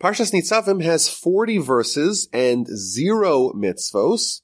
Parshas Nitzavim has 40 verses and zero mitzvos.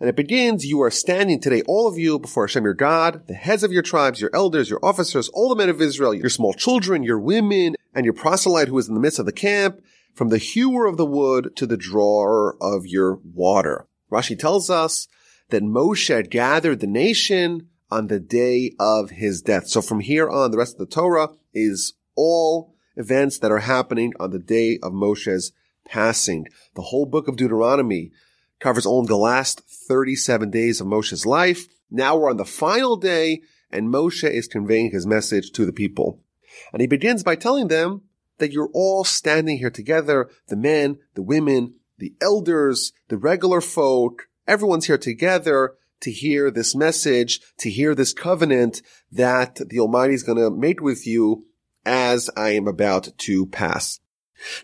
And it begins, you are standing today, all of you, before Hashem your God, the heads of your tribes, your elders, your officers, all the men of Israel, your small children, your women, and your proselyte who is in the midst of the camp, from the hewer of the wood to the drawer of your water. Rashi tells us that Moshe had gathered the nation on the day of his death. So from here on, the rest of the Torah is all events that are happening on the day of Moshe's passing. The whole book of Deuteronomy covers only the last 37 days of Moshe's life. Now we're on the final day and Moshe is conveying his message to the people. And he begins by telling them that you're all standing here together, the men, the women, the elders, the regular folk, everyone's here together to hear this message, to hear this covenant that the Almighty is going to make with you as I am about to pass.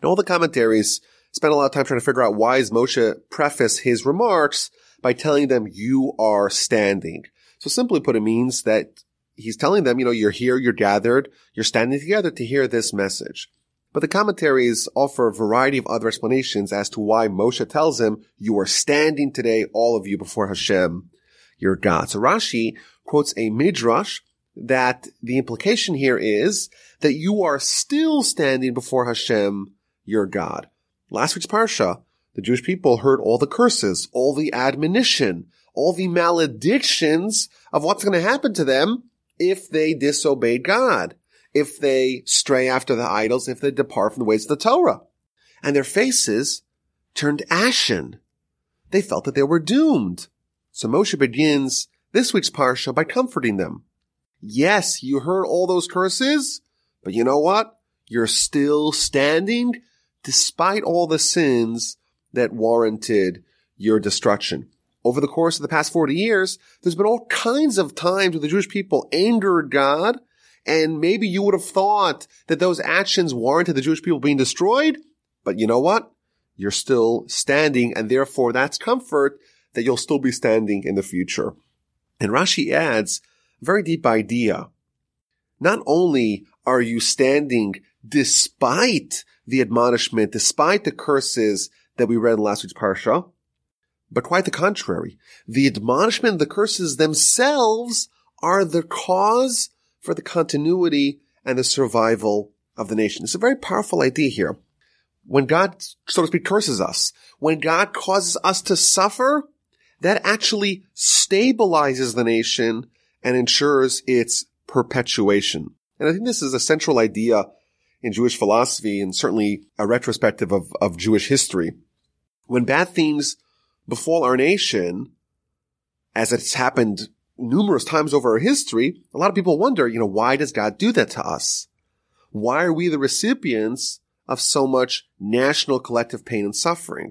Now all the commentaries spent a lot of time trying to figure out why is Moshe preface his remarks by telling them you are standing. So simply put, it means that he's telling them, you know, you're here, you're gathered, you're standing together to hear this message. But the commentaries offer a variety of other explanations as to why Moshe tells him, you are standing today, all of you, before Hashem, your God. So Rashi quotes a midrash that the implication here is that you are still standing before Hashem, your God. Last week's Parsha, the Jewish people heard all the curses, all the admonition, all the maledictions of what's going to happen to them if they disobeyed God, if they stray after the idols, if they depart from the ways of the Torah. And their faces turned ashen. They felt that they were doomed. So Moshe begins this week's Parsha by comforting them. Yes, you heard all those curses, but you know what? You're still standing despite all the sins that warranted your destruction. Over the course of the past 40 years, there's been all kinds of times where the Jewish people angered God, and maybe you would have thought that those actions warranted the Jewish people being destroyed, but you know what? You're still standing, and therefore that's comfort that you'll still be standing in the future. And Rashi adds a very deep idea. Not only are you standing despite the admonishment, despite the curses that we read in last week's parsha, but quite the contrary. The admonishment, the curses themselves are the cause for the continuity and the survival of the nation. It's a very powerful idea here. When God, so to speak, curses us, when God causes us to suffer, that actually stabilizes the nation and ensures its perpetuation. And I think this is a central idea in Jewish philosophy and certainly a retrospective of, of Jewish history. When bad things befall our nation, as it's happened numerous times over our history, a lot of people wonder, you know, why does God do that to us? Why are we the recipients of so much national collective pain and suffering?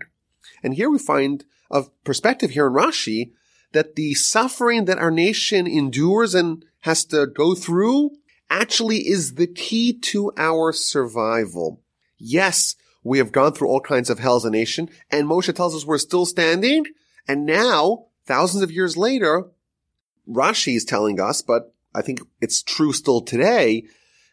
And here we find a perspective here in Rashi that the suffering that our nation endures and has to go through actually is the key to our survival. Yes, we have gone through all kinds of hell as a nation, and Moshe tells us we're still standing, and now, thousands of years later, Rashi is telling us, but I think it's true still today,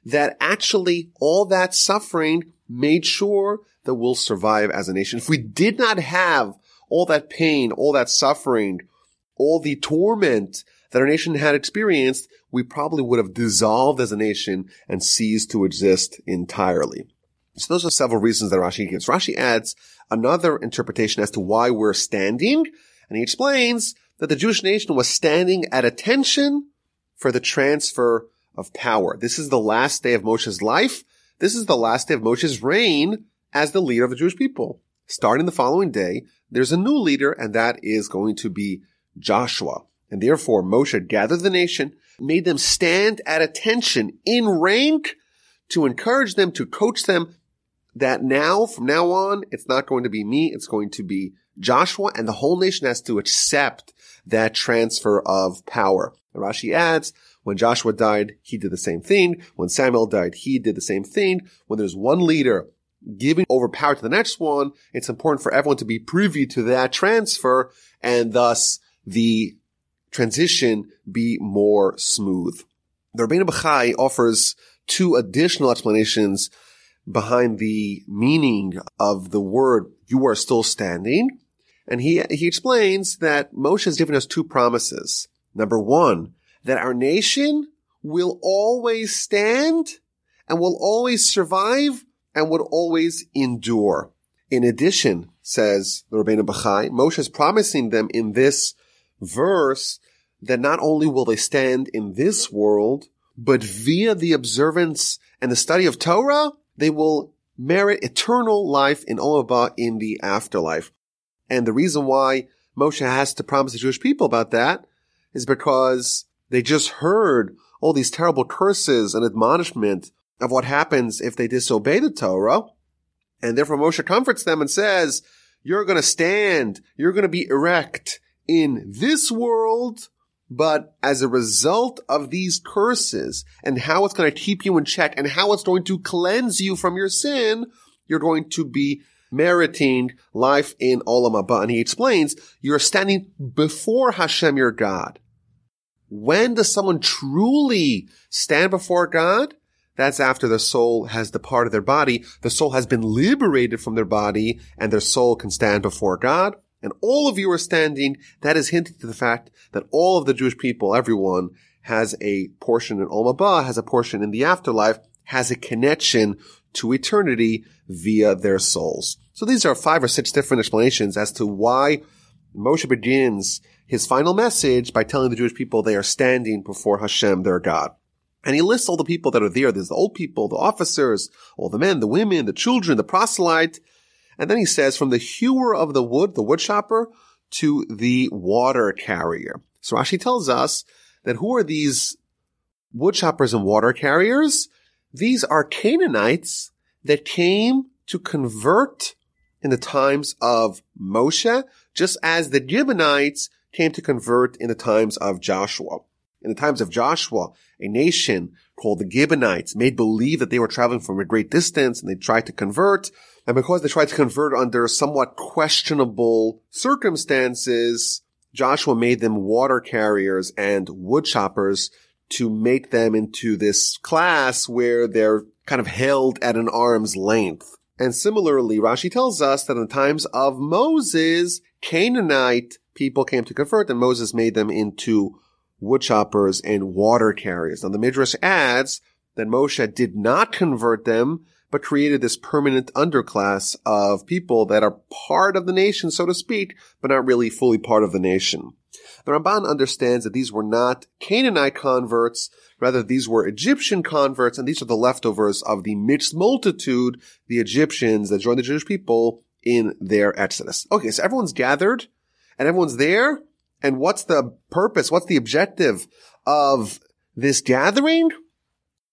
that actually all that suffering made sure that we'll survive as a nation. If we did not have all that pain, all that suffering, all the torment that our nation had experienced, we probably would have dissolved as a nation and ceased to exist entirely. So those are several reasons that Rashi gives. Rashi adds another interpretation as to why we're standing, and he explains that the Jewish nation was standing at attention for the transfer of power. This is the last day of Moshe's life. This is the last day of Moshe's reign as the leader of the Jewish people. Starting the following day, there's a new leader, and that is going to be Joshua. And therefore Moshe gathered the nation, made them stand at attention in rank to encourage them, to coach them that now, from now on, it's not going to be me, it's going to be Joshua, and the whole nation has to accept that transfer of power. And Rashi adds, when Joshua died, he did the same thing. When Samuel died, he did the same thing. When there's one leader giving over power to the next one, it's important for everyone to be privy to that transfer and thus the transition be more smooth. The Rabbeinu Bachai offers two additional explanations behind the meaning of the word, you are still standing. And he, he explains that Moshe has given us two promises. Number one, that our nation will always stand and will always survive and would always endure. In addition, says the Rabbeinu Bachai, Moshe is promising them in this verse that not only will they stand in this world, but via the observance and the study of Torah, they will merit eternal life in Olam Haba in the afterlife. And the reason why Moshe has to promise the Jewish people about that is because they just heard all these terrible curses and admonishment of what happens if they disobey the Torah. And therefore Moshe comforts them and says, you're going to stand, you're going to be erect in this world, but as a result of these curses and how it's going to keep you in check and how it's going to cleanse you from your sin, you're going to be meriting life in Olam Haba. And he explains, you're standing before Hashem, your God. When does someone truly stand before God? That's after the soul has departed their body. The soul has been liberated from their body and their soul can stand before God. And all of you are standing. That is hinting to the fact that all of the Jewish people, everyone, has a portion in Olam has a portion in the afterlife, has a connection to eternity via their souls. So these are five or six different explanations as to why Moshe begins his final message by telling the Jewish people they are standing before Hashem, their God. And he lists all the people that are there. There's the old people, the officers, all the men, the women, the children, the proselyte. And then he says, from the hewer of the wood, the wood chopper, to the water carrier. So Rashi tells us that who are these wood choppers and water carriers? These are Canaanites that came to convert in the times of Moshe, just as the Gibeonites came to convert in the times of Joshua. In the times of Joshua, a nation called the Gibeonites made believe that they were traveling from a great distance and they tried to convert. And because they tried to convert under somewhat questionable circumstances, Joshua made them water carriers and wood choppers to make them into this class where they're kind of held at an arm's length. And similarly, Rashi tells us that in the times of Moses, Canaanite people came to convert and Moses made them into woodchoppers and water carriers. Now the Midrash adds that Moshe did not convert them, but created this permanent underclass of people that are part of the nation, so to speak, but not really fully part of the nation. The Ramban understands that these were not Canaanite converts, rather these were Egyptian converts, and these are the leftovers of the mixed multitude, the Egyptians that joined the Jewish people in their exodus. Okay, so everyone's gathered, and everyone's there, and what's the purpose? What's the objective of this gathering?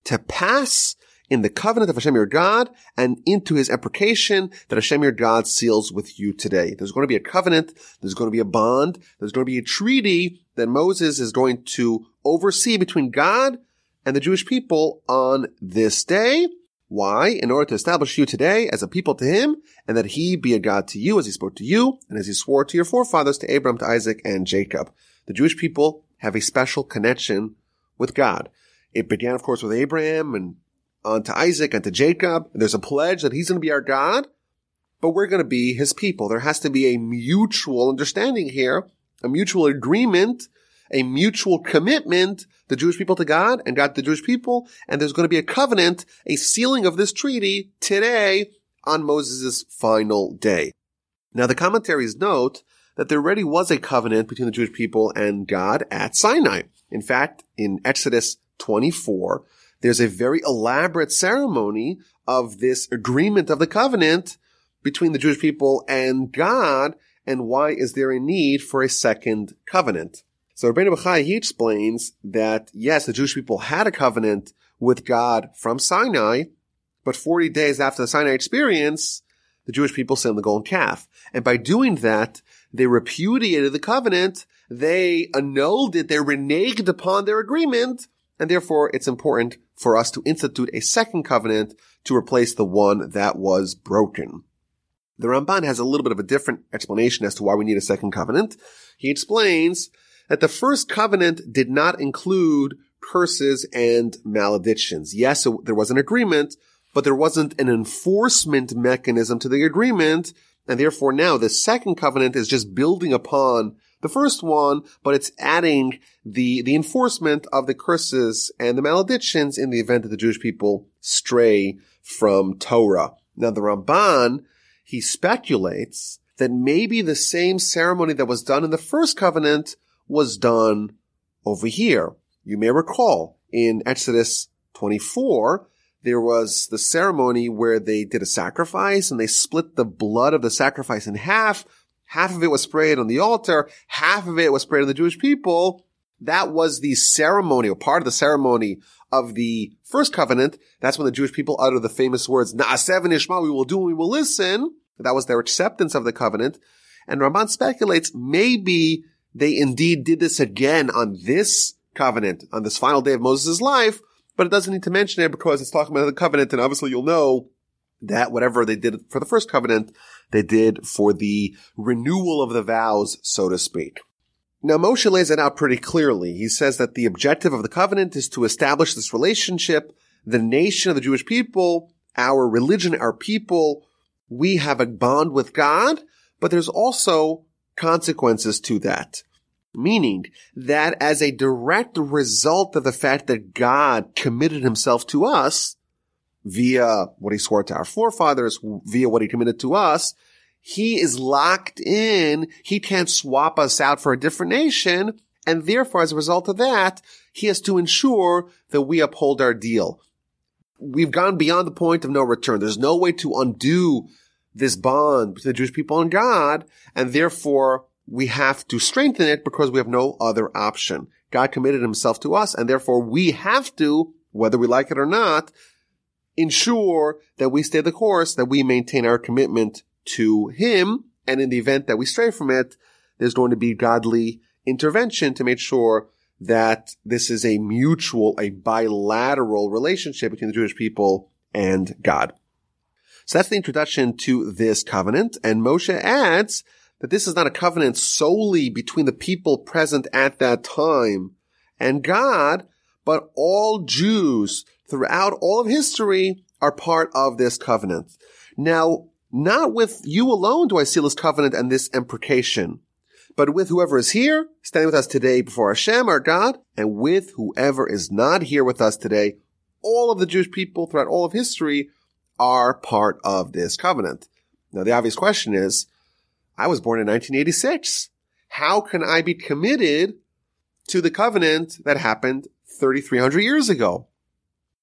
To pass in the covenant of Hashem your God and into his imprecation that Hashem your God seals with you today. There's going to be a covenant. There's going to be a bond. There's going to be a treaty that Moses is going to oversee between God and the Jewish people on this day. Why? In order to establish you today as a people to him, and that he be a God to you as he spoke to you, and as he swore to your forefathers, to Abraham, to Isaac, and Jacob. The Jewish people have a special connection with God. It began, of course, with Abraham and on to Isaac and to Jacob. There's a pledge that he's going to be our God, but we're going to be his people. There has to be a mutual understanding here, a mutual agreement a mutual commitment, the Jewish people to God and God to the Jewish people. And there's going to be a covenant, a sealing of this treaty today on Moses' final day. Now the commentaries note that there already was a covenant between the Jewish people and God at Sinai. In fact, in Exodus 24, there's a very elaborate ceremony of this agreement of the covenant between the Jewish people and God. And why is there a need for a second covenant? So Rabbeinu Bachai, he explains that yes, the Jewish people had a covenant with God from Sinai, but 40 days after the Sinai experience, the Jewish people sinned the golden calf. And by doing that, they repudiated the covenant, they annulled it, they reneged upon their agreement, and therefore it's important for us to institute a second covenant to replace the one that was broken. The Ramban has a little bit of a different explanation as to why we need a second covenant. He explains that the first covenant did not include curses and maledictions. Yes, there was an agreement, but there wasn't an enforcement mechanism to the agreement. And therefore now the second covenant is just building upon the first one, but it's adding the, the enforcement of the curses and the maledictions in the event that the Jewish people stray from Torah. Now the Ramban, he speculates that maybe the same ceremony that was done in the first covenant was done over here. You may recall in Exodus 24, there was the ceremony where they did a sacrifice and they split the blood of the sacrifice in half. Half of it was sprayed on the altar. Half of it was sprayed on the Jewish people. That was the ceremony or part of the ceremony of the first covenant. That's when the Jewish people uttered the famous words, Na'aseh v'nishma, we will do and we will listen. That was their acceptance of the covenant. And Ramban speculates maybe they indeed did this again on this covenant, on this final day of Moses' life, but it doesn't need to mention it because it's talking about the covenant, and obviously you'll know that whatever they did for the first covenant, they did for the renewal of the vows, so to speak. Now Moshe lays it out pretty clearly. He says that the objective of the covenant is to establish this relationship, the nation of the Jewish people, our religion, our people, we have a bond with God, but there's also consequences to that meaning that as a direct result of the fact that God committed himself to us via what he swore to our forefathers, via what he committed to us, he is locked in. He can't swap us out for a different nation. And therefore, as a result of that, he has to ensure that we uphold our deal. We've gone beyond the point of no return. There's no way to undo this bond between the Jewish people and God. And therefore, we have to strengthen it because we have no other option. God committed himself to us and therefore we have to, whether we like it or not, ensure that we stay the course, that we maintain our commitment to him. And in the event that we stray from it, there's going to be godly intervention to make sure that this is a mutual, a bilateral relationship between the Jewish people and God. So that's the introduction to this covenant. And Moshe adds that this is not a covenant solely between the people present at that time and God, but all Jews throughout all of history are part of this covenant. Now, not with you alone do I seal this covenant and this imprecation, but with whoever is here, standing with us today before Hashem, our God, and with whoever is not here with us today, all of the Jewish people throughout all of history are part of this covenant. Now, the obvious question is, I was born in 1986. How can I be committed to the covenant that happened 3,300 years ago?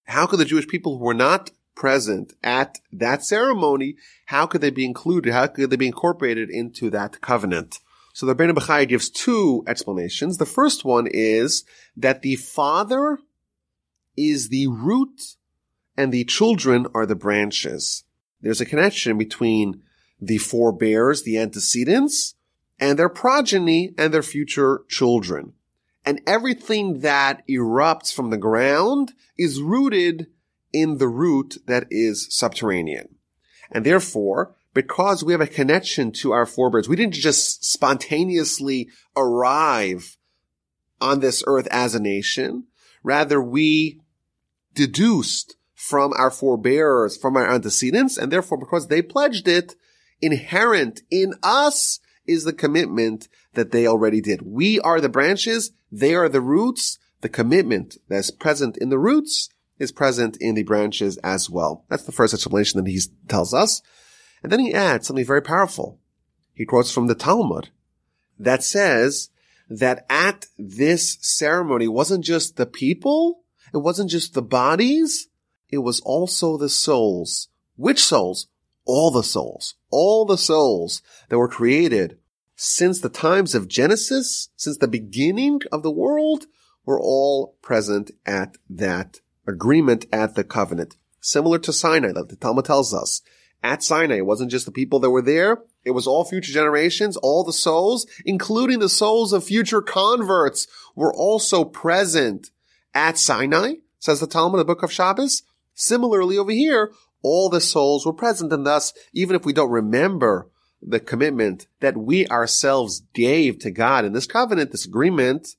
How could the Jewish people who were not present at that ceremony, how could they be included? How could they be incorporated into that covenant? So the Rebbeinu Bechai gives two explanations. The first one is that the father is the root and the children are the branches. There's a connection between the forebears, the antecedents, and their progeny and their future children. And everything that erupts from the ground is rooted in the root that is subterranean. And therefore, because we have a connection to our forebears, we didn't just spontaneously arrive on this earth as a nation. Rather, we deduced from our forebears, from our antecedents, and therefore, because they pledged it, inherent in us is the commitment that they already did. We are the branches. They are the roots. The commitment that's present in the roots is present in the branches as well. That's the first explanation that he tells us. And then he adds something very powerful. He quotes from the Talmud that says that at this ceremony wasn't just the people, it wasn't just the bodies, it was also the souls. Which souls? all the souls, all the souls that were created since the times of Genesis, since the beginning of the world, were all present at that agreement at the covenant. Similar to Sinai, like the Talmud tells us. At Sinai, it wasn't just the people that were there. It was all future generations, all the souls, including the souls of future converts, were also present at Sinai, says the Talmud, the book of Shabbos. Similarly over here, all the souls were present and thus, even if we don't remember the commitment that we ourselves gave to God in this covenant, this agreement,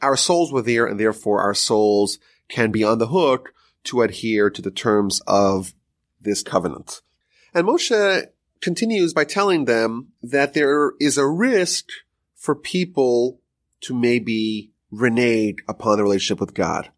our souls were there and therefore our souls can be on the hook to adhere to the terms of this covenant. And Moshe continues by telling them that there is a risk for people to maybe renege upon the relationship with God.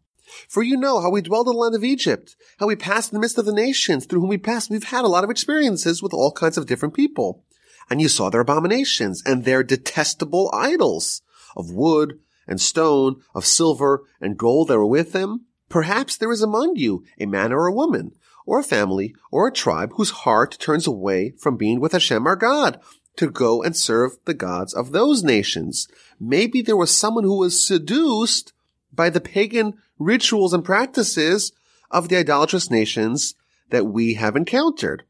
For you know how we dwelled in the land of Egypt, how we passed in the midst of the nations through whom we passed. We've had a lot of experiences with all kinds of different people. And you saw their abominations and their detestable idols of wood and stone, of silver and gold that were with them. Perhaps there is among you a man or a woman, or a family, or a tribe whose heart turns away from being with Hashem our God to go and serve the gods of those nations. Maybe there was someone who was seduced by the pagan rituals and practices of the idolatrous nations that we have encountered.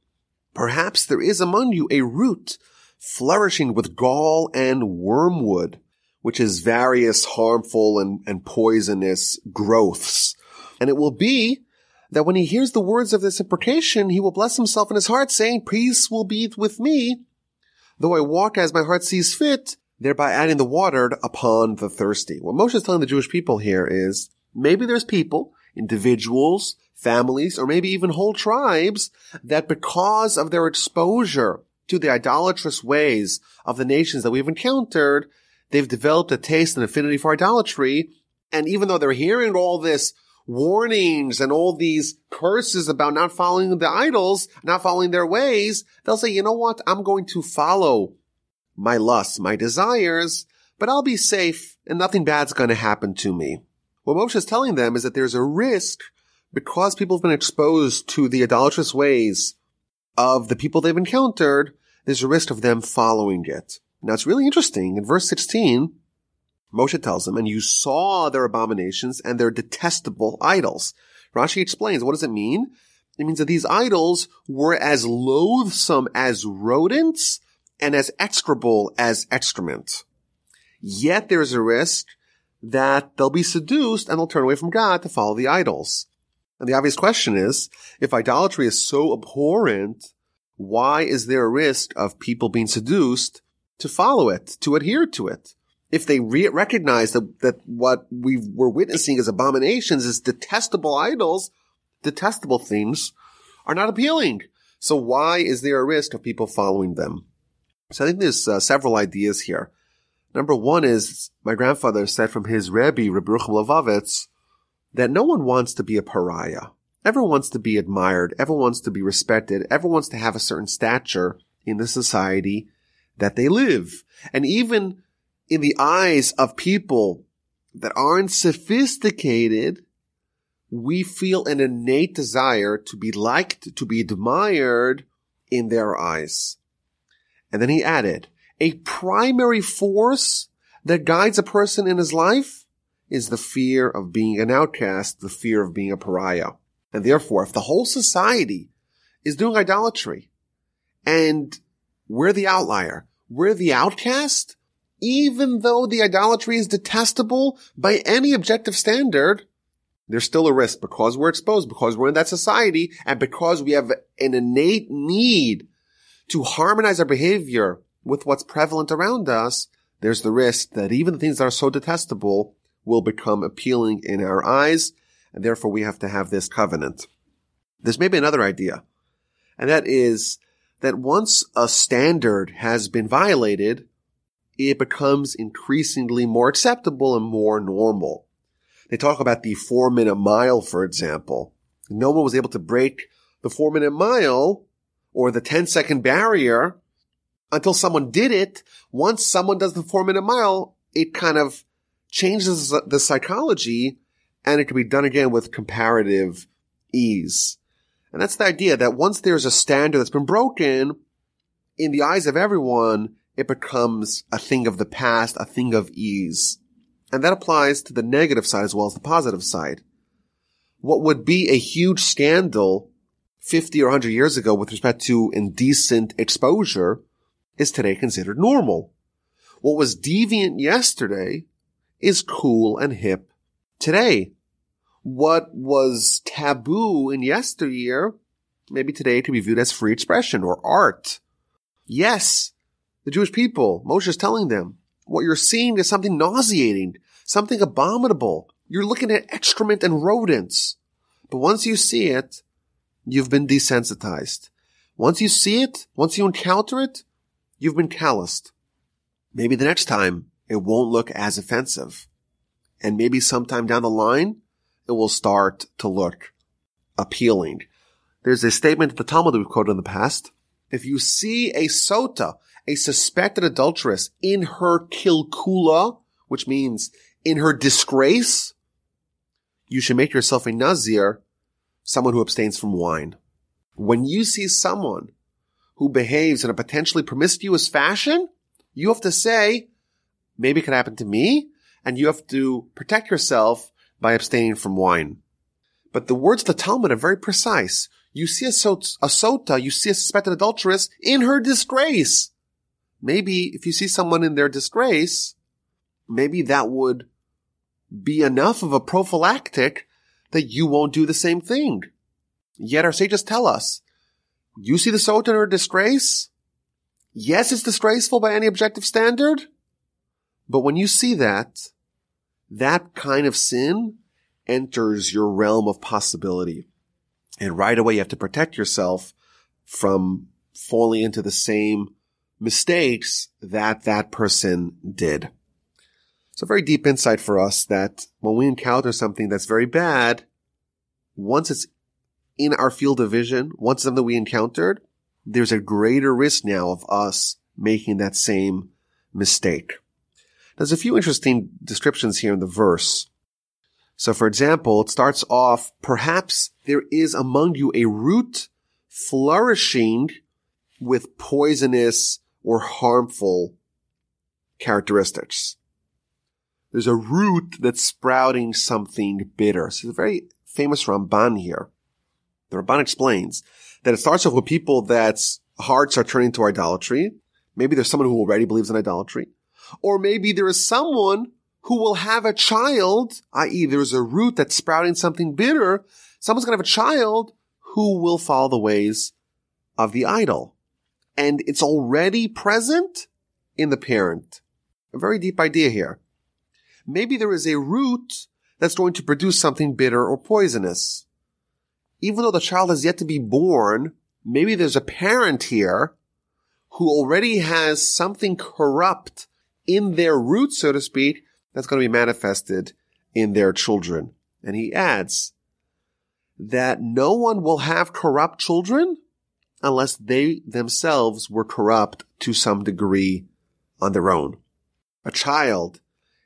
Perhaps there is among you a root flourishing with gall and wormwood, which is various harmful and, and poisonous growths. And it will be that when he hears the words of this imprecation, he will bless himself in his heart, saying, Peace will be with me, though I walk as my heart sees fit, thereby adding the watered upon the thirsty. What Moshe is telling the Jewish people here is, maybe there's people, individuals, families, or maybe even whole tribes that because of their exposure to the idolatrous ways of the nations that we've encountered, they've developed a taste and affinity for idolatry. And even though they're hearing all this warnings and all these curses about not following the idols, not following their ways, they'll say, you know what? I'm going to follow my lusts, my desires, but I'll be safe and nothing bad's going to happen to me. What Moshe is telling them is that there's a risk because people have been exposed to the idolatrous ways of the people they've encountered, there's a risk of them following it. Now it's really interesting. In verse 16, Moshe tells them, and you saw their abominations and their detestable idols. Rashi explains, what does it mean? It means that these idols were as loathsome as rodents and as execrable as excrement. Yet there's a risk that they'll be seduced and they'll turn away from God to follow the idols. And the obvious question is, if idolatry is so abhorrent, why is there a risk of people being seduced to follow it, to adhere to it? If they re- recognize that, that what we were witnessing as abominations is detestable idols, detestable things are not appealing. So why is there a risk of people following them? So I think there's uh, several ideas here. Number one is my grandfather said from his Rebbe, Reb Yerucham Levovitz, that no one wants to be a pariah. Everyone wants to be admired. Everyone wants to be respected. Everyone wants to have a certain stature in the society that they live. And even in the eyes of people that aren't sophisticated, we feel an innate desire to be liked, to be admired in their eyes. And then he added, a primary force that guides a person in his life is the fear of being an outcast, the fear of being a pariah. And therefore, if the whole society is doing idolatry and we're the outlier, we're the outcast, even though the idolatry is detestable by any objective standard, there's still a risk because we're exposed, because we're in that society, and because we have an innate need to harmonize our behavior with what's prevalent around us, there's the risk that even the things that are so detestable will become appealing in our eyes, and therefore we have to have this covenant. There's maybe another idea, and that is that once a standard has been violated, it becomes increasingly more acceptable and more normal. They talk about the four minute mile, for example. No one was able to break the four minute mile or the 10 second barrier until someone did it. Once someone does the four minute mile, it kind of changes the psychology and it can be done again with comparative ease. And that's the idea that once there's a standard that's been broken, in the eyes of everyone, it becomes a thing of the past, a thing of ease. And that applies to the negative side as well as the positive side. What would be a huge scandal 50 or 100 years ago with respect to indecent exposure is today considered normal. What was deviant yesterday is cool and hip today. What was taboo in yesteryear, maybe today could be viewed as free expression or art. Yes, the Jewish people, Moshe is telling them, what you're seeing is something nauseating, something abominable. You're looking at excrement and rodents. But once you see it, you've been desensitized. Once you see it, once you encounter it, you've been calloused. Maybe the next time it won't look as offensive. And maybe sometime down the line, it will start to look appealing. There's a statement in the Talmud that we've quoted in the past. If you see a sota, a suspected adulteress in her kilkula, which means in her disgrace, you should make yourself a nazir, someone who abstains from wine. When you see someone who behaves in a potentially promiscuous fashion, you have to say, maybe it could happen to me, and you have to protect yourself by abstaining from wine. But the words of the Talmud are very precise. You see a, sot- a sota, you see a suspected adulteress in her disgrace. Maybe if you see someone in their disgrace, maybe that would be enough of a prophylactic that you won't do the same thing. Yet our sages tell us, you see the in her disgrace? Yes, it's disgraceful by any objective standard. But when you see that, that kind of sin enters your realm of possibility. And right away you have to protect yourself from falling into the same mistakes that that person did. It's a very deep insight for us that when we encounter something that's very bad, once it's in our field of vision, once something we encountered, there's a greater risk now of us making that same mistake. There's a few interesting descriptions here in the verse. So for example, it starts off, perhaps there is among you a root flourishing with poisonous or harmful characteristics. There's a root that's sprouting something bitter. So it's a very famous Ramban here. The Ramban explains that it starts off with people that's hearts are turning to idolatry. Maybe there's someone who already believes in idolatry. Or maybe there is someone who will have a child, i.e. there's a root that's sprouting something bitter. Someone's going to have a child who will follow the ways of the idol. And it's already present in the parent. A very deep idea here. Maybe there is a root that's going to produce something bitter or poisonous. Even though the child has yet to be born, maybe there's a parent here who already has something corrupt in their root, so to speak, that's going to be manifested in their children. And he adds that no one will have corrupt children unless they themselves were corrupt to some degree on their own. A child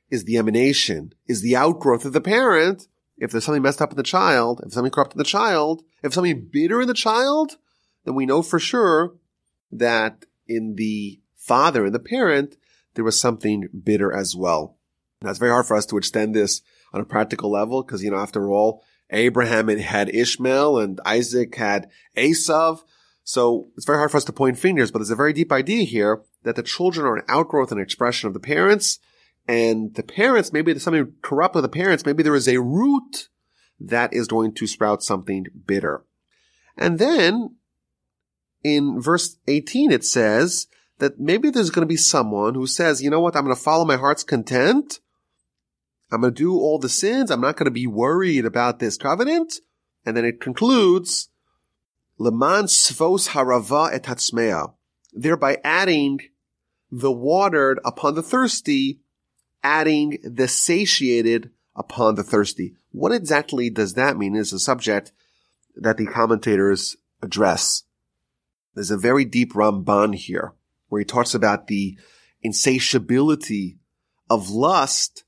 is the emanation, is the outgrowth of the parent. If there's something messed up in the child, if something corrupt in the child, if something bitter in the child, then we know for sure that in the father in the parent, there was something bitter as well. Now it's very hard for us to extend this on a practical level because, you know, after all, Abraham had Ishmael and Isaac had Esav. So it's very hard for us to point fingers, but there's a very deep idea here that the children are an outgrowth and expression of the parents. And the parents, maybe there's something corrupt with the parents. Maybe there is a root that is going to sprout something bitter. And then in verse 18, it says that maybe there's going to be someone who says, you know what? I'm going to follow my heart's content. I'm going to do all the sins. I'm not going to be worried about this covenant. And then it concludes, Leman svos harava et hatzmea, thereby adding the watered upon the thirsty adding the satiated upon the thirsty. What exactly does that mean is a subject that the commentators address. There's a very deep Ramban here where he talks about the insatiability of lust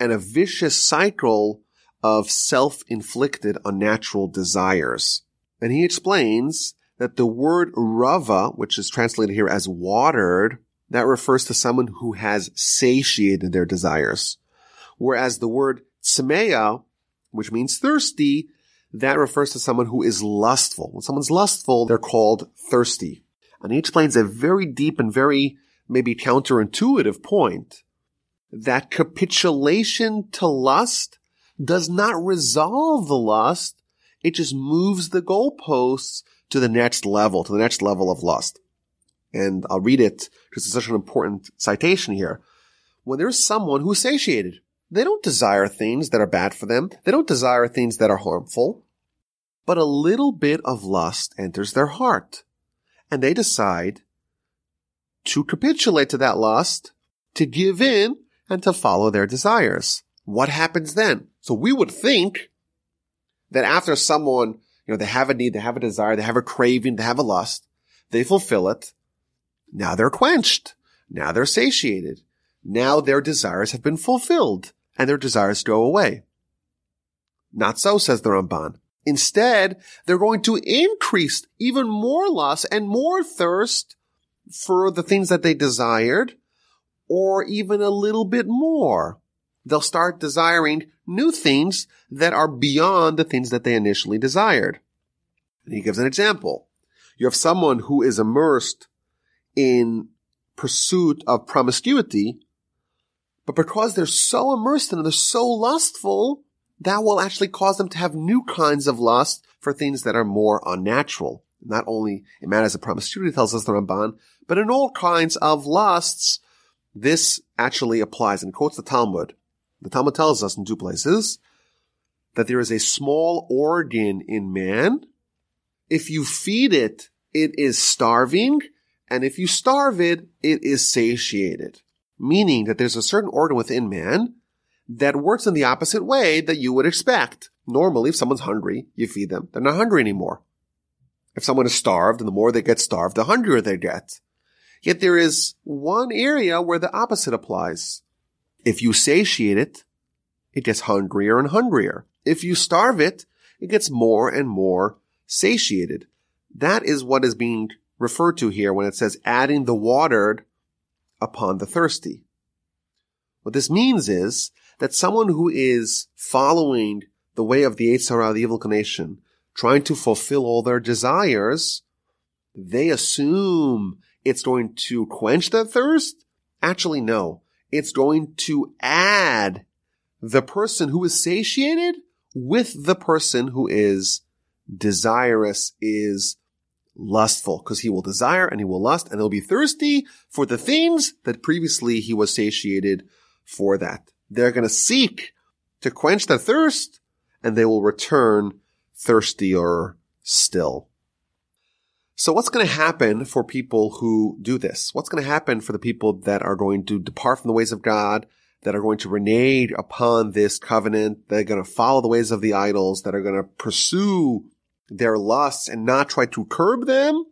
and a vicious cycle of self-inflicted unnatural desires. And he explains that the word rava, which is translated here as watered, that refers to someone who has satiated their desires. Whereas the word tsamea, which means thirsty, that refers to someone who is lustful. When someone's lustful, they're called thirsty. And he explains a very deep and very maybe counterintuitive point that capitulation to lust does not resolve the lust. It just moves the goalposts to the next level, to the next level of lust and I'll read it because it's such an important citation here. When there's someone who's satiated, they don't desire things that are bad for them. They don't desire things that are harmful. But a little bit of lust enters their heart and they decide to capitulate to that lust, to give in and to follow their desires. What happens then? So we would think that after someone, you know, they have a need, they have a desire, they have a craving, they have a lust, they fulfill it. Now they're quenched. Now they're satiated. Now their desires have been fulfilled and their desires go away. Not so, says the Ramban. Instead, they're going to increase even more lust and more thirst for the things that they desired, or even a little bit more. They'll start desiring new things that are beyond the things that they initially desired. And he gives an example. You have someone who is immersed in pursuit of promiscuity, but because they're so immersed in it, they're so lustful, that will actually cause them to have new kinds of lust for things that are more unnatural. Not only in matters of promiscuity, tells us the Ramban, but in all kinds of lusts, this actually applies and quotes the Talmud. The Talmud tells us in two places that there is a small organ in man. If you feed it, it is starving. And if you starve it, it is satiated. Meaning that there's a certain organ within man that works in the opposite way that you would expect. Normally, if someone's hungry, you feed them. They're not hungry anymore. If someone is starved, and the more they get starved, the hungrier they get. Yet there is one area where the opposite applies. If you satiate it, it gets hungrier and hungrier. If you starve it, it gets more and more satiated. That is what is being referred to here when it says adding the watered upon the thirsty. What this means is that someone who is following the way of the Yetzer Hara, the evil inclination, trying to fulfill all their desires, they assume it's going to quench their thirst. Actually, no. It's going to add the person who is satiated with the person who is desirous, is lustful, because he will desire and he will lust and he'll be thirsty for the things that previously he was satiated for that. They're going to seek to quench their thirst and they will return thirstier still. So what's going to happen for people who do this? What's going to happen for the people that are going to depart from the ways of God, that are going to renege upon this covenant, that are going to follow the ways of the idols, that are going to pursue their lusts and not try to curb them?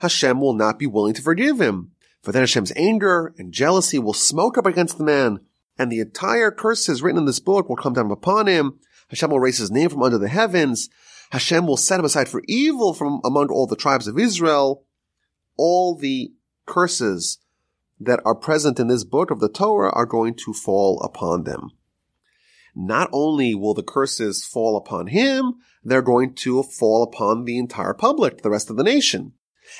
Hashem will not be willing to forgive him. For then Hashem's anger and jealousy will smoke up against the man and the entire curses written in this book will come down upon him. Hashem will raise his name from under the heavens. Hashem will set him aside for evil from among all the tribes of Israel. All the curses that are present in this book of the Torah are going to fall upon them. Not only will the curses fall upon him, they're going to fall upon the entire public, the rest of the nation.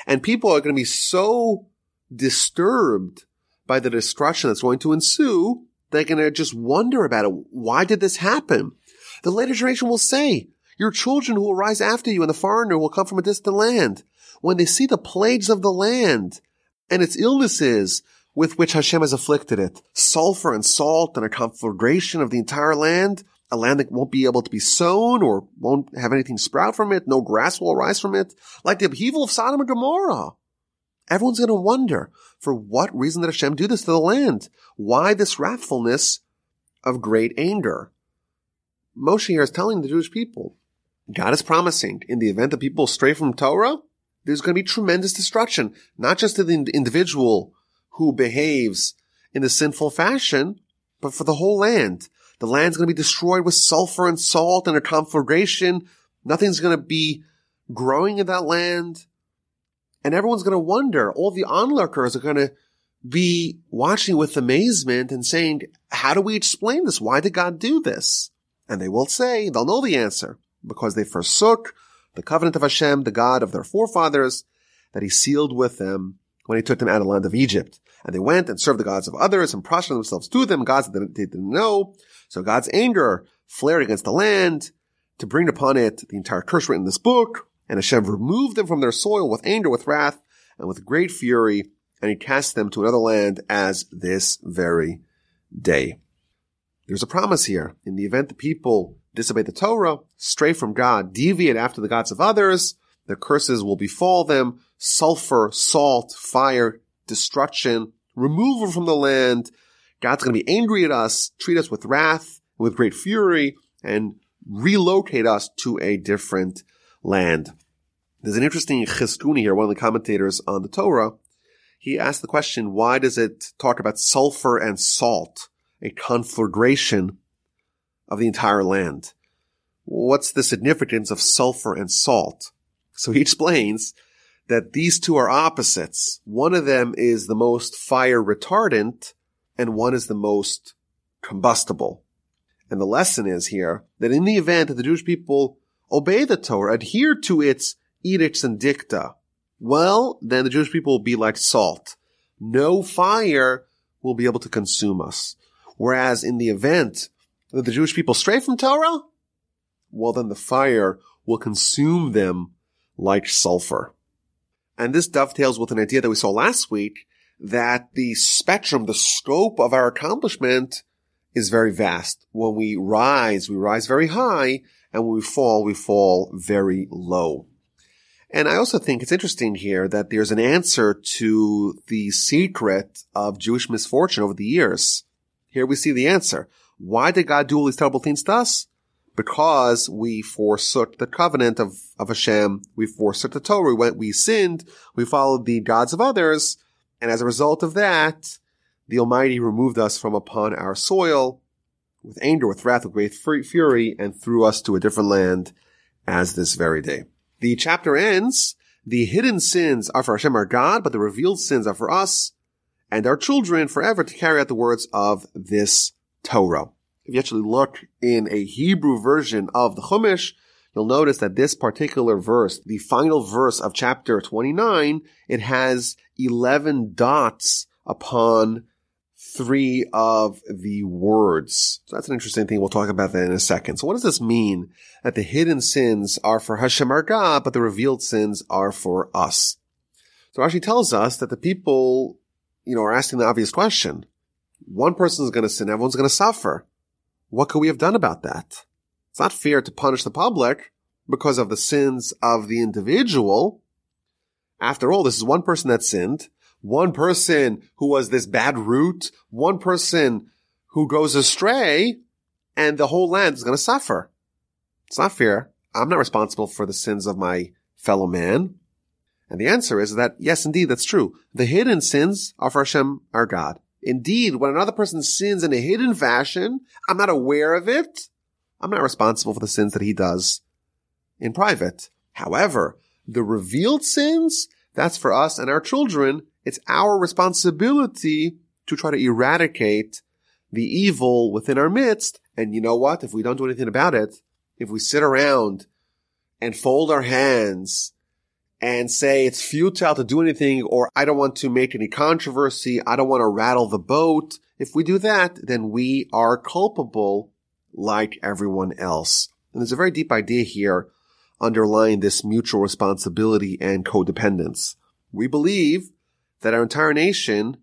And people are going to be so disturbed by the destruction that's going to ensue they're going to just wonder about it. Why did this happen? The later generation will say, your children who will rise after you and the foreigner will come from a distant land. When they see the plagues of the land and its illnesses with which Hashem has afflicted it, sulfur and salt and a conflagration of the entire land, a land that won't be able to be sown or won't have anything sprout from it, no grass will arise from it, like the upheaval of Sodom and Gomorrah. Everyone's going to wonder, for what reason did Hashem do this to the land? Why this wrathfulness of great anger? Moshe here is telling the Jewish people, God is promising in the event that people stray from Torah, there's going to be tremendous destruction, not just to the individual who behaves in a sinful fashion, but for the whole land. The land's going to be destroyed with sulfur and salt and a conflagration. Nothing's going to be growing in that land and everyone's going to wonder. All the onlookers are going to be watching with amazement and saying, how do we explain this? Why did God do this? And they will say, they'll know the answer because they forsook the covenant of Hashem, the God of their forefathers that he sealed with them when he took them out of the land of Egypt. And they went and served the gods of others and prostrated themselves to them, gods that they didn't know. So God's anger flared against the land to bring upon it the entire curse written in this book, and Hashem removed them from their soil with anger, with wrath, and with great fury, and he cast them to another land as this very day. there's a promise here. In the event the people disobey the Torah, stray from God, deviate after the gods of others, the curses will befall them, sulfur, salt, fire, destruction, removal from the land. God's going to be angry at us, treat us with wrath, with great fury, and relocate us to a different land. There's an interesting Chizkuni here, one of the commentators on the Torah. He asked the question, why does it talk about sulfur and salt, a conflagration of the entire land? What's the significance of sulfur and salt? So he explains that these two are opposites. One of them is the most fire retardant and one is the most combustible. And the lesson is here that in the event that the Jewish people obey the Torah, adhere to its edicts and dicta, well, then the Jewish people will be like salt. No fire will be able to consume us. Whereas in the event that the Jewish people stray from Torah, well, then the fire will consume them like sulfur. And this dovetails with an idea that we saw last week that the spectrum, the scope of our accomplishment is very vast. When we rise, we rise very high, and when we fall, we fall very low. And I also think it's interesting here that there's an answer to the secret of Jewish misfortune over the years. Here we see the answer. Why did God do all these terrible things to us? Because we forsook the covenant of, of Hashem, we forsook the Torah, we went, we sinned, we followed the gods of others, and as a result of that, the Almighty removed us from upon our soil with anger, with wrath, with great fury, and threw us to a different land as this very day. The chapter ends, the hidden sins are for Hashem our God, but the revealed sins are for us and our children forever to carry out the words of this Torah if you actually look in a Hebrew version of the Chumash, you'll notice that this particular verse, the final verse of chapter 29, it has 11 dots upon three of the words. So that's an interesting thing. We'll talk about that in a second. So what does this mean? That the hidden sins are for Hashem our God, but the revealed sins are for us. So Rashi tells us that the people, you know, are asking the obvious question. One person is going to sin, everyone's going to suffer. What could we have done about that? It's not fair to punish the public because of the sins of the individual. After all, this is one person that sinned, one person who was this bad root, one person who goes astray, and the whole land is going to suffer. It's not fair. I'm not responsible for the sins of my fellow man. And the answer is that, yes, indeed, that's true. The hidden sins are for Hashem, our God. Indeed, when another person sins in a hidden fashion, I'm not aware of it. I'm not responsible for the sins that he does in private. However, the revealed sins, that's for us and our children. It's our responsibility to try to eradicate the evil within our midst. And you know what? If we don't do anything about it, if we sit around and fold our hands and say it's futile to do anything or I don't want to make any controversy. I don't want to rattle the boat. If we do that, then we are culpable like everyone else. And there's a very deep idea here underlying this mutual responsibility and codependence. We believe that our entire nation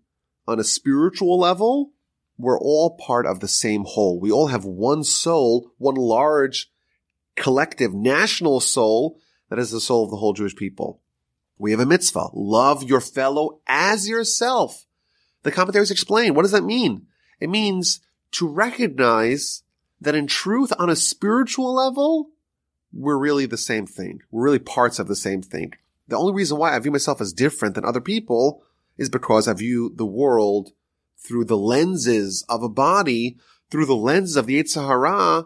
on a spiritual level, we're all part of the same whole. We all have one soul, one large collective national soul that is the soul of the whole Jewish people. We have a mitzvah. Love your fellow as yourself. The commentaries explain. What does that mean? It means to recognize that in truth, on a spiritual level, we're really the same thing. We're really parts of the same thing. The only reason why I view myself as different than other people is because I view the world through the lenses of a body, through the lenses of the Yetzer Hara,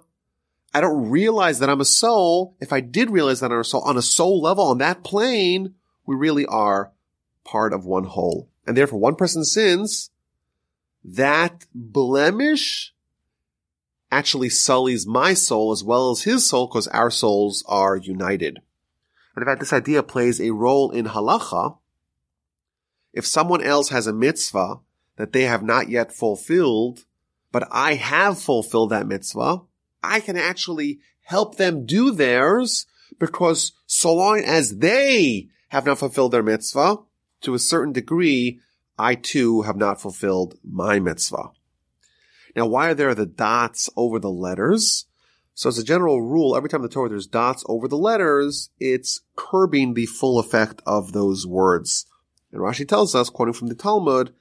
I don't realize that I'm a soul. If I did realize that I'm a soul on a soul level, on that plane, we really are part of one whole. And therefore one person sins, that blemish actually sullies my soul as well as his soul because our souls are united. And in fact, this idea plays a role in halacha. If someone else has a mitzvah that they have not yet fulfilled, but I have fulfilled that mitzvah, I can actually help them do theirs because so long as they have not fulfilled their mitzvah, to a certain degree, I too have not fulfilled my mitzvah. Now, why are there the dots over the letters? So as a general rule, every time the Torah there's dots over the letters, it's curbing the full effect of those words. And Rashi tells us, quoting from the Talmud,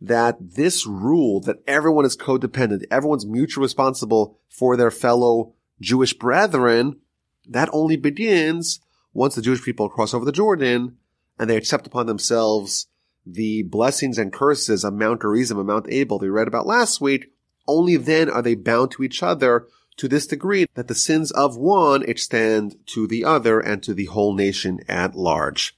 that this rule that everyone is codependent, everyone's mutually responsible for their fellow Jewish brethren, that only begins once the Jewish people cross over the Jordan and they accept upon themselves the blessings and curses of Mount Gerizim and Mount Ebal they read about last week, only then are they bound to each other to this degree that the sins of one extend to the other and to the whole nation at large.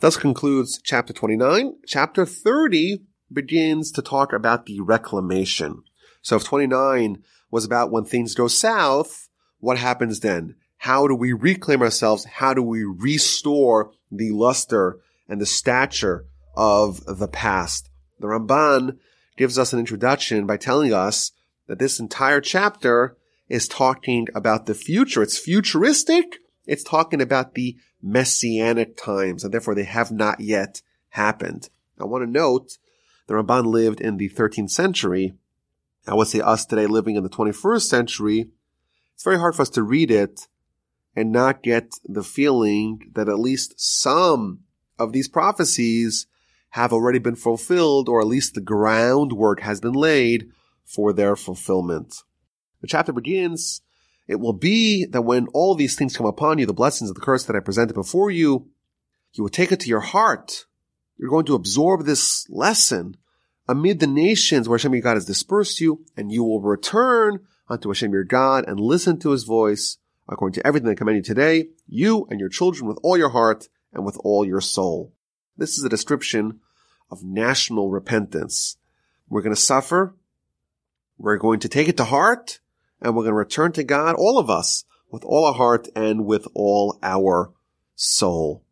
Thus concludes chapter 29. Chapter 30 begins to talk about the reclamation. So if 29 was about when things go south, what happens then? How do we reclaim ourselves? How do we restore the luster and the stature of the past? The Ramban gives us an introduction by telling us that this entire chapter is talking about the future. It's futuristic. It's talking about the messianic times, and therefore they have not yet happened. I want to note the Ramban lived in the 13th century. I would say us today living in the 21st century, it's very hard for us to read it and not get the feeling that at least some of these prophecies have already been fulfilled, or at least the groundwork has been laid for their fulfillment. The chapter begins, it will be that when all these things come upon you, the blessings of the curse that I presented before you, you will take it to your heart. You're going to absorb this lesson amid the nations where Hashem your God has dispersed you, and you will return unto Hashem your God and listen to his voice according to everything that I command you today, you and your children with all your heart and with all your soul. This is a description of national repentance. We're going to suffer. We're going to take it to heart and we're going to return to God, all of us, with all our heart and with all our soul.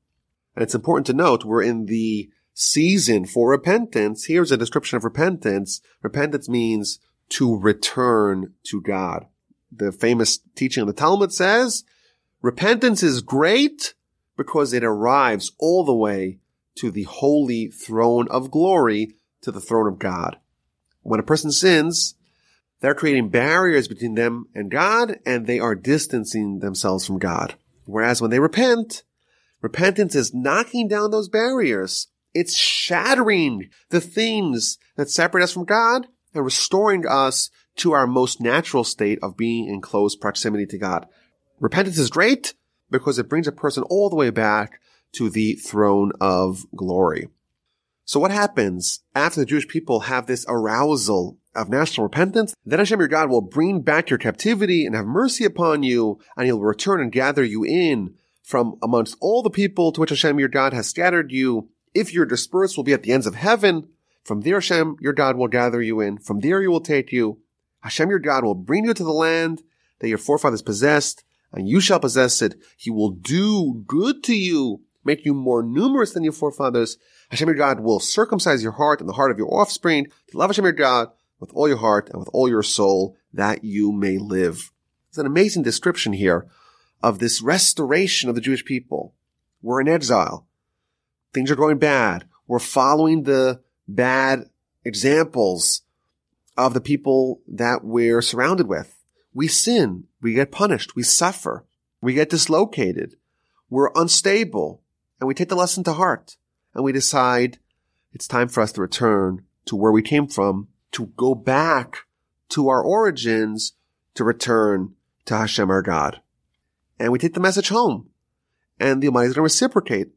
And it's important to note we're in the season for repentance. Here's a description of repentance. Repentance means to return to God. The famous teaching of the Talmud says, repentance is great because it arrives all the way to the holy throne of glory, to the throne of God. When a person sins, they're creating barriers between them and God, and they are distancing themselves from God. Whereas when they repent, repentance is knocking down those barriers. It's shattering the things that separate us from God and restoring us to our most natural state of being in close proximity to God. Repentance is great because it brings a person all the way back to the throne of glory. So what happens after the Jewish people have this arousal of national repentance? Then Hashem your God will bring back your captivity and have mercy upon you, and he'll return and gather you in from amongst all the people to which Hashem your God has scattered you. If you're dispersed, will be at the ends of heaven. From there Hashem your God will gather you in. From there he will take you. Hashem your God will bring you to the land that your forefathers possessed, and you shall possess it. He will do good to you make you more numerous than your forefathers. Hashem your God will circumcise your heart and the heart of your offspring to love Hashem your God with all your heart and with all your soul that you may live. It's an amazing description here of this restoration of the Jewish people. We're in exile. Things are going bad. We're following the bad examples of the people that we're surrounded with. We sin. We get punished. We suffer. We get dislocated. We're unstable and we take the lesson to heart and we decide it's time for us to return to where we came from, to go back to our origins, to return to Hashem our God. And we take the message home and the Almighty is going to reciprocate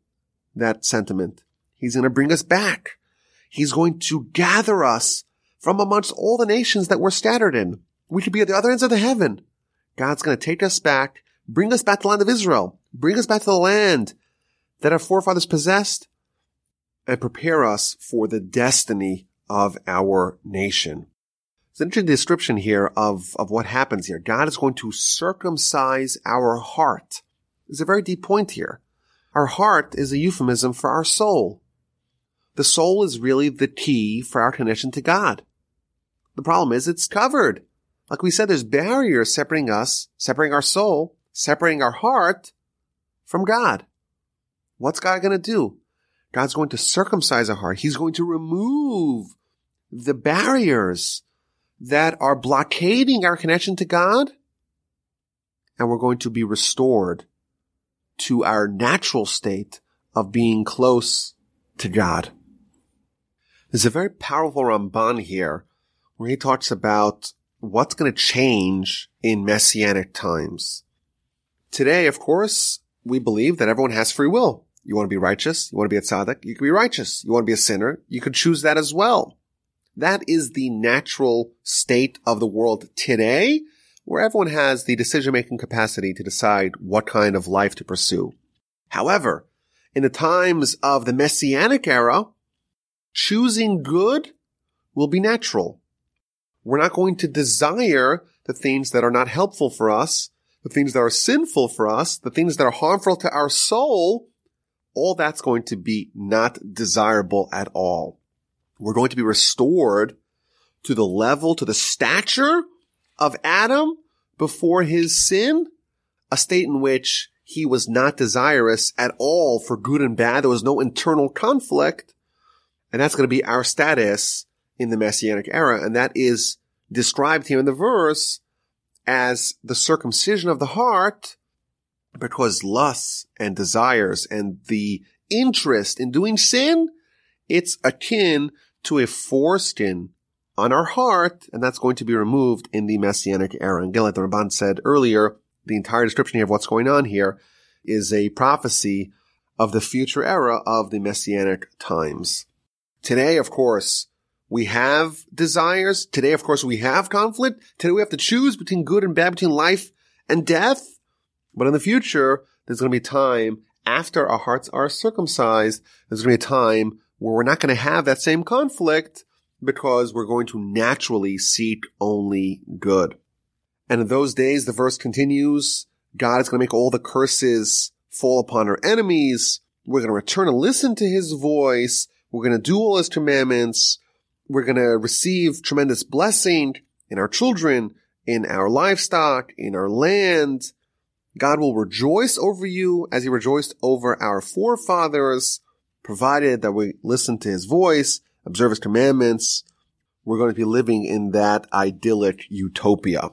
that sentiment. He's going to bring us back. He's going to gather us from amongst all the nations that we're scattered in. We could be at the other ends of the heaven. God's going to take us back, bring us back to the land of Israel, bring us back to the land that our forefathers possessed and prepare us for the destiny of our nation. It's an interesting description here of, of what happens here. God is going to circumcise our heart. There's a very deep point here. Our heart is a euphemism for our soul. The soul is really the key for our connection to God. The problem is it's covered. Like we said, there's barriers separating us, separating our soul, separating our heart from God. What's God going to do? God's going to circumcise our heart. He's going to remove the barriers that are blockading our connection to God. And we're going to be restored to our natural state of being close to God. There's a very powerful Ramban here where he talks about what's going to change in messianic times. Today, of course, we believe that everyone has free will. You want to be righteous? You want to be a tzaddik? You can be righteous. You want to be a sinner? You could choose that as well. That is the natural state of the world today, where everyone has the decision-making capacity to decide what kind of life to pursue. However, in the times of the messianic era, choosing good will be natural. We're not going to desire the things that are not helpful for us, the things that are sinful for us, the things that are harmful to our soul. All that's going to be not desirable at all. We're going to be restored to the level, to the stature of Adam before his sin, a state in which he was not desirous at all for good and bad. There was no internal conflict. And that's going to be our status in the Messianic era. And that is described here in the verse as the circumcision of the heart because lusts and desires and the interest in doing sin, it's akin to a foreskin on our heart, and that's going to be removed in the Messianic era. And again, like the Ramban said earlier, the entire description here of what's going on here is a prophecy of the future era of the Messianic times. Today, of course, we have desires. Today, of course, we have conflict. Today, we have to choose between good and bad, between life and death. But in the future, there's going to be time after our hearts are circumcised. There's going to be a time where we're not going to have that same conflict because we're going to naturally seek only good. And in those days, the verse continues, God is going to make all the curses fall upon our enemies. We're going to return and listen to his voice. We're going to do all his commandments. We're going to receive tremendous blessing in our children, in our livestock, in our land. God will rejoice over you as he rejoiced over our forefathers, provided that we listen to his voice, observe his commandments. We're going to be living in that idyllic utopia.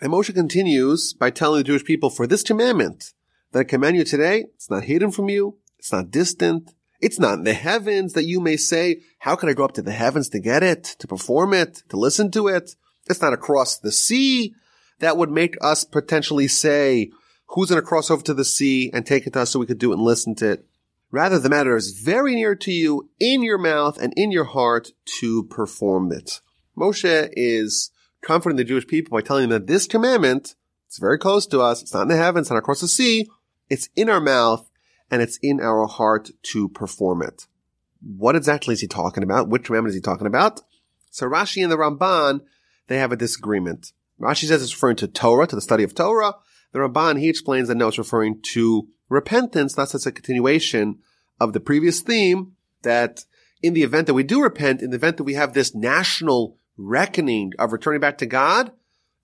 And Moshe continues by telling the Jewish people, for this commandment that I command you today, it's not hidden from you. It's not distant. It's not in the heavens that you may say, how can I go up to the heavens to get it, to perform it, to listen to it? It's not across the sea that would make us potentially say, who's going to cross over to the sea and take it to us so we could do it and listen to it? Rather, the matter is very near to you, in your mouth and in your heart to perform it. Moshe is comforting the Jewish people by telling them that this commandment, it's very close to us. It's not in the heavens, it's not across the sea. It's in our mouth and it's in our heart to perform it. What exactly is he talking about? Which commandment is he talking about? So Rashi and the Ramban, they have a disagreement. Rashi says it's referring to Torah, to the study of Torah. The Ramban, he explains that no, it's referring to repentance. That's just a continuation of the previous theme that in the event that we do repent, in the event that we have this national reckoning of returning back to God,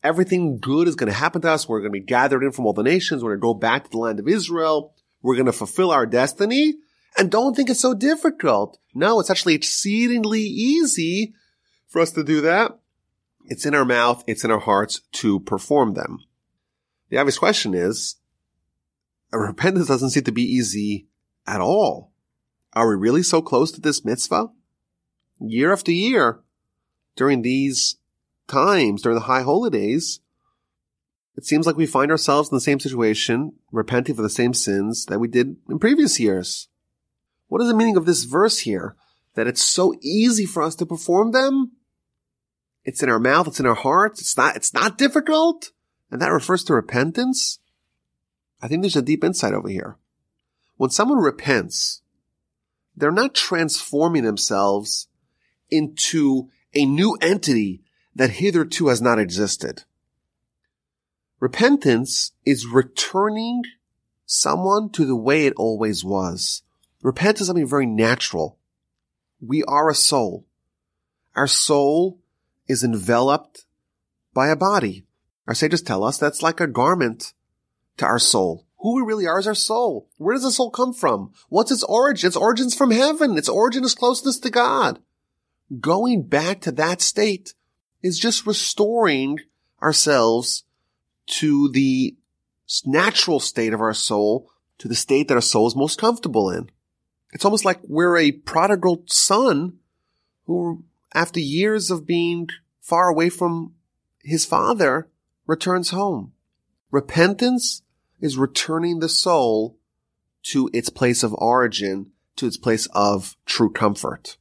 everything good is going to happen to us. We're going to be gathered in from all the nations. We're going to go back to the land of Israel. We're going to fulfill our destiny. And don't think it's so difficult. No, it's actually exceedingly easy for us to do that. It's in our mouth. It's in our hearts to perform them. The obvious question is, repentance doesn't seem to be easy at all. Are we really so close to this mitzvah? Year after year, during these times, during the high holidays, it seems like we find ourselves in the same situation, repenting for the same sins that we did in previous years. What is the meaning of this verse here? That it's so easy for us to perform them? It's in our mouth, it's in our hearts, it's not, it's not difficult? And that refers to repentance? I think there's a deep insight over here. When someone repents, they're not transforming themselves into a new entity that hitherto has not existed. Repentance is returning someone to the way it always was. Repentance is something very natural. We are a soul. Our soul is enveloped by a body. Our sages tell us that's like a garment to our soul. Who we really are is our soul. Where does the soul come from? What's its origin? Its origin's from heaven. Its origin is closeness to God. Going back to that state is just restoring ourselves to the natural state of our soul, to the state that our soul is most comfortable in. It's almost like we're a prodigal son who, after years of being far away from his father, returns home. Repentance is returning the soul to its place of origin, to its place of true comfort.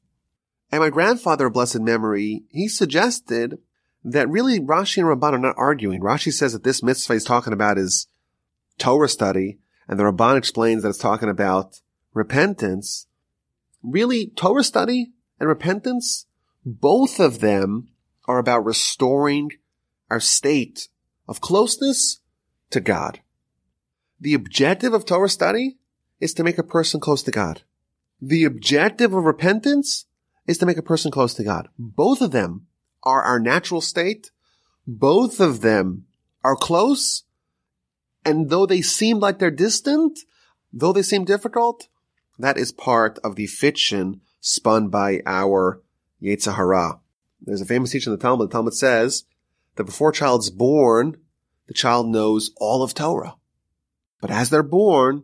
And my grandfather of blessed memory, he suggested that really Rashi and Ramban are not arguing. Rashi says that this mitzvah he's talking about is Torah study, and the Ramban explains that it's talking about repentance. Really, Torah study and repentance, both of them are about restoring our state of closeness to God. The objective of Torah study is to make a person close to God. The objective of repentance is to make a person close to God. Both of them are our natural state. Both of them are close. And though they seem like they're distant, though they seem difficult, that is part of the fiction spun by our Yetzer Hara. There's a famous teaching in the Talmud. The Talmud says that before a child's born, the child knows all of Torah. But as they're born,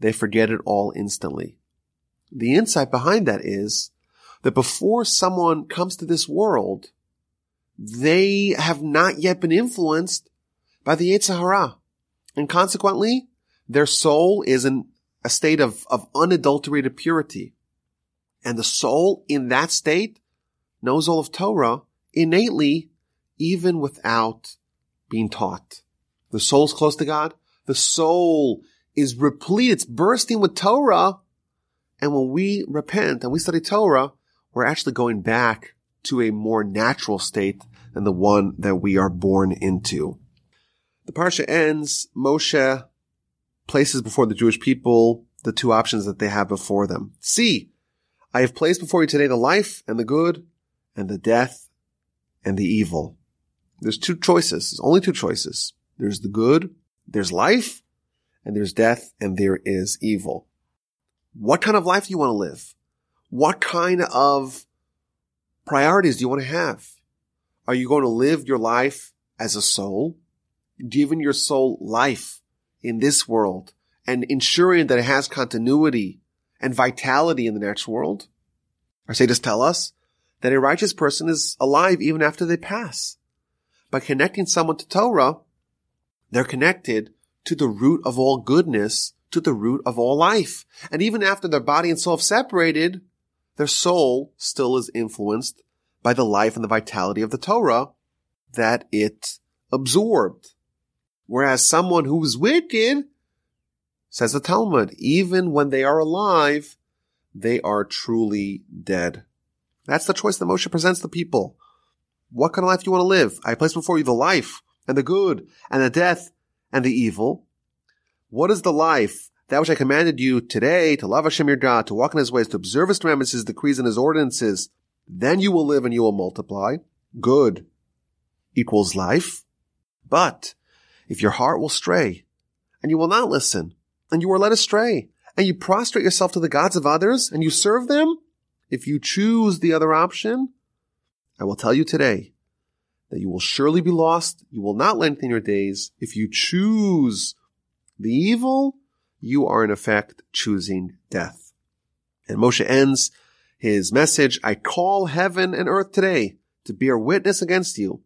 they forget it all instantly. The insight behind that is that before someone comes to this world, they have not yet been influenced by the Yetzer Hara. And consequently, their soul is in a state of, of unadulterated purity. And the soul in that state knows all of Torah innately, even without being taught. The soul's close to God. The soul is replete. It's bursting with Torah. And when we repent and we study Torah, we're actually going back to a more natural state than the one that we are born into. The parsha ends, Moshe places before the Jewish people the two options that they have before them. See, I have placed before you today the life and the good and the death and the evil. There's two choices. There's only two choices. There's the good, there's life, and there's death, and there is evil. What kind of life do you want to live? What kind of priorities do you want to have? Are you going to live your life as a soul, giving your soul life in this world and ensuring that it has continuity and vitality in the next world? Our sages tell us that a righteous person is alive even after they pass. By connecting someone to Torah, they're connected to the root of all goodness, to the root of all life. And even after their body and soul have separated, their soul still is influenced by the life and the vitality of the Torah that it absorbed. Whereas someone who is wicked, says the Talmud, even when they are alive, they are truly dead. That's the choice that Moshe presents the people. What kind of life do you want to live? I place before you the life and the good and the death and the evil. What is the life? That which I commanded you today to love Hashem your God, to walk in his ways, to observe his commandments, his decrees, and his ordinances. Then you will live and you will multiply. Good equals life. But if your heart will stray and you will not listen and you are led astray and you prostrate yourself to the gods of others and you serve them, if you choose the other option, I will tell you today that you will surely be lost. You will not lengthen your days. If you choose the evil, you are in effect choosing death. And Moshe ends his message, I call heaven and earth today to bear witness against you.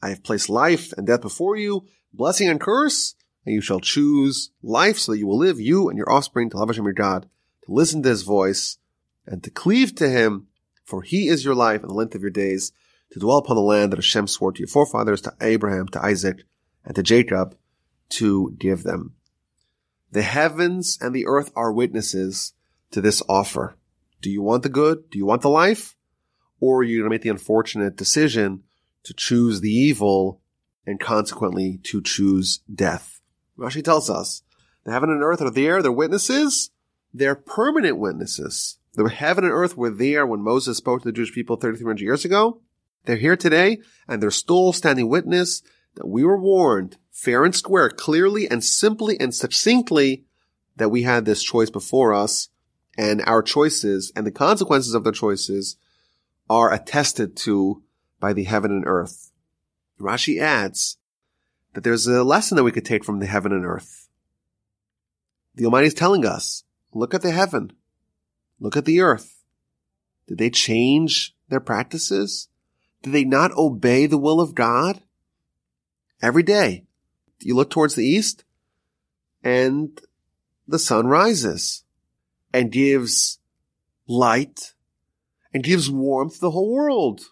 I have placed life and death before you, blessing and curse, and you shall choose life so that you will live, you and your offspring, to love Hashem your God, to listen to his voice, and to cleave to him, for he is your life and the length of your days, to dwell upon the land that Hashem swore to your forefathers, to Abraham, to Isaac, and to Jacob, to give them. The heavens and the earth are witnesses to this offer. Do you want the good? Do you want the life? Or are you going to make the unfortunate decision to choose the evil and consequently to choose death? Rashi tells us the heaven and earth are there. They're witnesses. They're permanent witnesses. The heaven and earth were there when Moses spoke to the Jewish people 3,300 years ago. They're here today and they're still standing witness that we were warned fair and square, clearly and simply and succinctly that we had this choice before us and our choices and the consequences of the choices are attested to by the heaven and earth. Rashi adds that there's a lesson that we could take from the heaven and earth. The Almighty is telling us, look at the heaven, look at the earth. Did they change their practices? Did they not obey the will of God? Every day, you look towards the east and the sun rises and gives light and gives warmth to the whole world.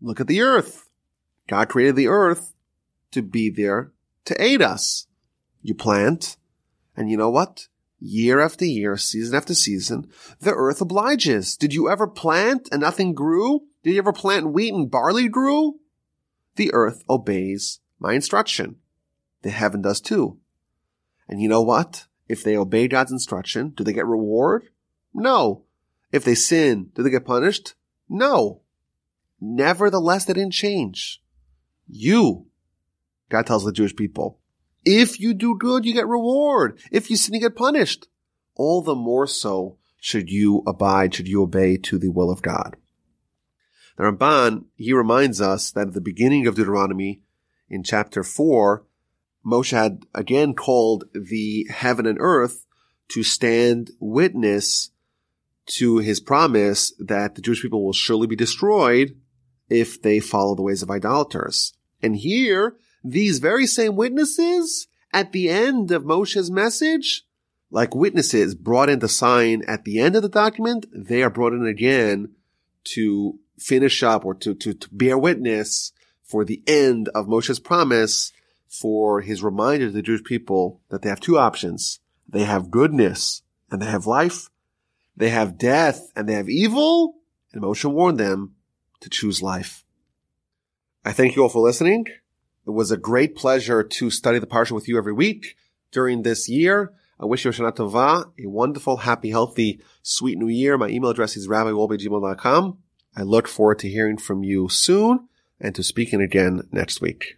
Look at the earth. God created the earth to be there to aid us. You plant, and you know what? Year after year, season after season, the earth obliges. Did you ever plant and nothing grew? Did you ever plant wheat and barley grew? The earth obeys my instruction. The heaven does too. And you know what? If they obey God's instruction, do they get reward? No. If they sin, do they get punished? No. Nevertheless, they didn't change. You, God tells the Jewish people, if you do good, you get reward. If you sin, you get punished. All the more so should you abide, should you obey to the will of God. The Ramban, he reminds us that at the beginning of Deuteronomy, in chapter 4, Moshe had again called the heaven and earth to stand witness to his promise that the Jewish people will surely be destroyed if they follow the ways of idolaters. And here, these very same witnesses at the end of Moshe's message, like witnesses brought in to sign at the end of the document, they are brought in again to finish up or to, to, to bear witness for the end of Moshe's promise for his reminder to the Jewish people that they have two options. They have goodness and they have life. They have death and they have evil. And Moshe warned them to choose life. I thank you all for listening. It was a great pleasure to study the parsha with you every week during this year. I wish you a Shana Tova, a wonderful, happy, healthy, sweet new year. My email address is rabbiwolbe.gmail.com. I look forward to hearing from you soon and to speaking again next week.